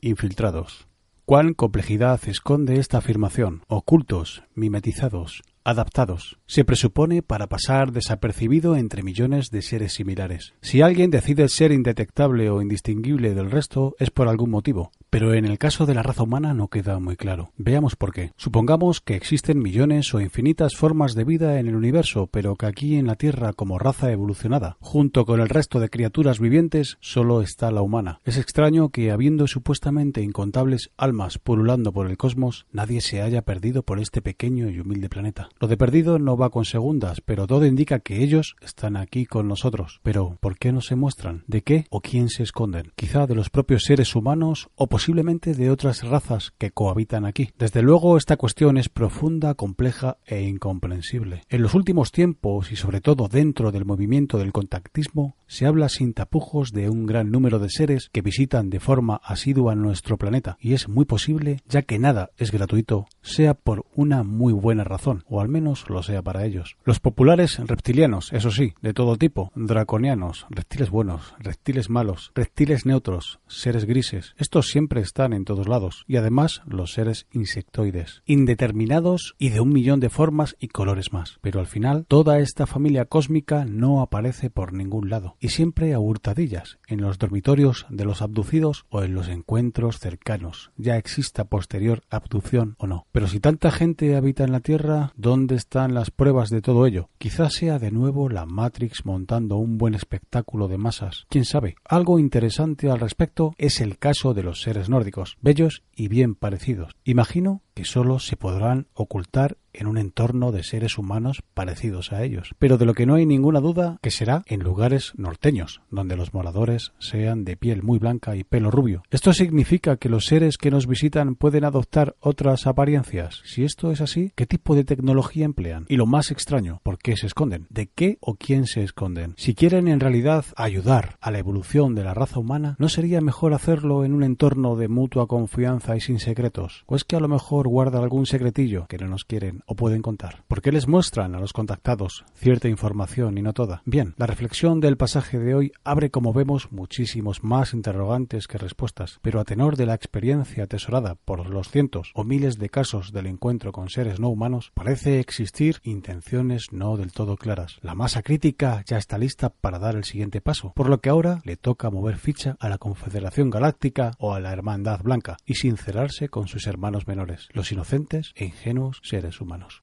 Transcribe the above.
infiltrados. ¿Cuál complejidad esconde esta afirmación? Ocultos, mimetizados, adaptados. Se presupone para pasar desapercibido entre millones de seres similares. Si alguien decide ser indetectable o indistinguible del resto es por algún motivo, pero en el caso de la raza humana no queda muy claro. Veamos por qué. Supongamos que existen millones o infinitas formas de vida en el universo, pero que aquí en la Tierra como raza evolucionada, junto con el resto de criaturas vivientes, solo está la humana. Es extraño que habiendo supuestamente incontables almas pululando por el cosmos, nadie se haya perdido por este pequeño y humilde planeta. Lo de perdido no va con segundas, pero todo indica que ellos están aquí con nosotros. Pero, ¿por qué no se muestran? ¿De qué o quién se esconden? Quizá de los propios seres humanos o posiblemente de otras razas que cohabitan aquí. Desde luego, esta cuestión es profunda, compleja e incomprensible. En los últimos tiempos, y sobre todo dentro del movimiento del contactismo, se habla sin tapujos de un gran número de seres que visitan de forma asidua nuestro planeta, y es muy posible, ya que nada es gratuito, sea por una muy buena razón, o al menos lo sea para ellos. Los populares reptilianos, eso sí, de todo tipo, draconianos, reptiles buenos, reptiles malos, reptiles neutros, seres grises, estos siempre están en todos lados, y además los seres insectoides, indeterminados y de un millón de formas y colores más. Pero al final, toda esta familia cósmica no aparece por ningún lado, y siempre a hurtadillas, en los dormitorios de los abducidos o en los encuentros cercanos, ya exista posterior abducción o no. Pero si tanta gente habita en la Tierra, ¿Dónde están las pruebas de todo ello? Quizás sea de nuevo la Matrix montando un buen espectáculo de masas. ¿Quién sabe? Algo interesante al respecto es el caso de los seres nórdicos, bellos y bien parecidos. Imagino que solo se podrán ocultar en un entorno de seres humanos parecidos a ellos, pero de lo que no hay ninguna duda que será en lugares norteños, donde los moradores sean de piel muy blanca y pelo rubio. ¿Esto significa que los seres que nos visitan pueden adoptar otras apariencias? Si esto es así, ¿qué tipo de tecnología emplean? Y lo más extraño, ¿por qué se esconden? ¿De qué o quién se esconden? Si quieren en realidad ayudar a la evolución de la raza humana, ¿no sería mejor hacerlo en un entorno de mutua confianza y sin secretos? ¿O es que a lo mejor guardan algún secretillo que no nos quieren o pueden contar? ¿Por qué les muestran a los contactados cierta información y no toda? Bien, la reflexión del pasaje de hoy abre, como vemos, muchísimos más interrogantes que respuestas, pero a tenor de la experiencia atesorada por los cientos o miles de casos del encuentro con seres no humanos, parece existir intenciones no del todo claras. La masa crítica ya está lista para dar el siguiente paso, por lo que ahora le toca mover ficha a la Confederación Galáctica o a la Hermandad Blanca y sincerarse con sus hermanos menores, los inocentes e ingenuos seres humanos.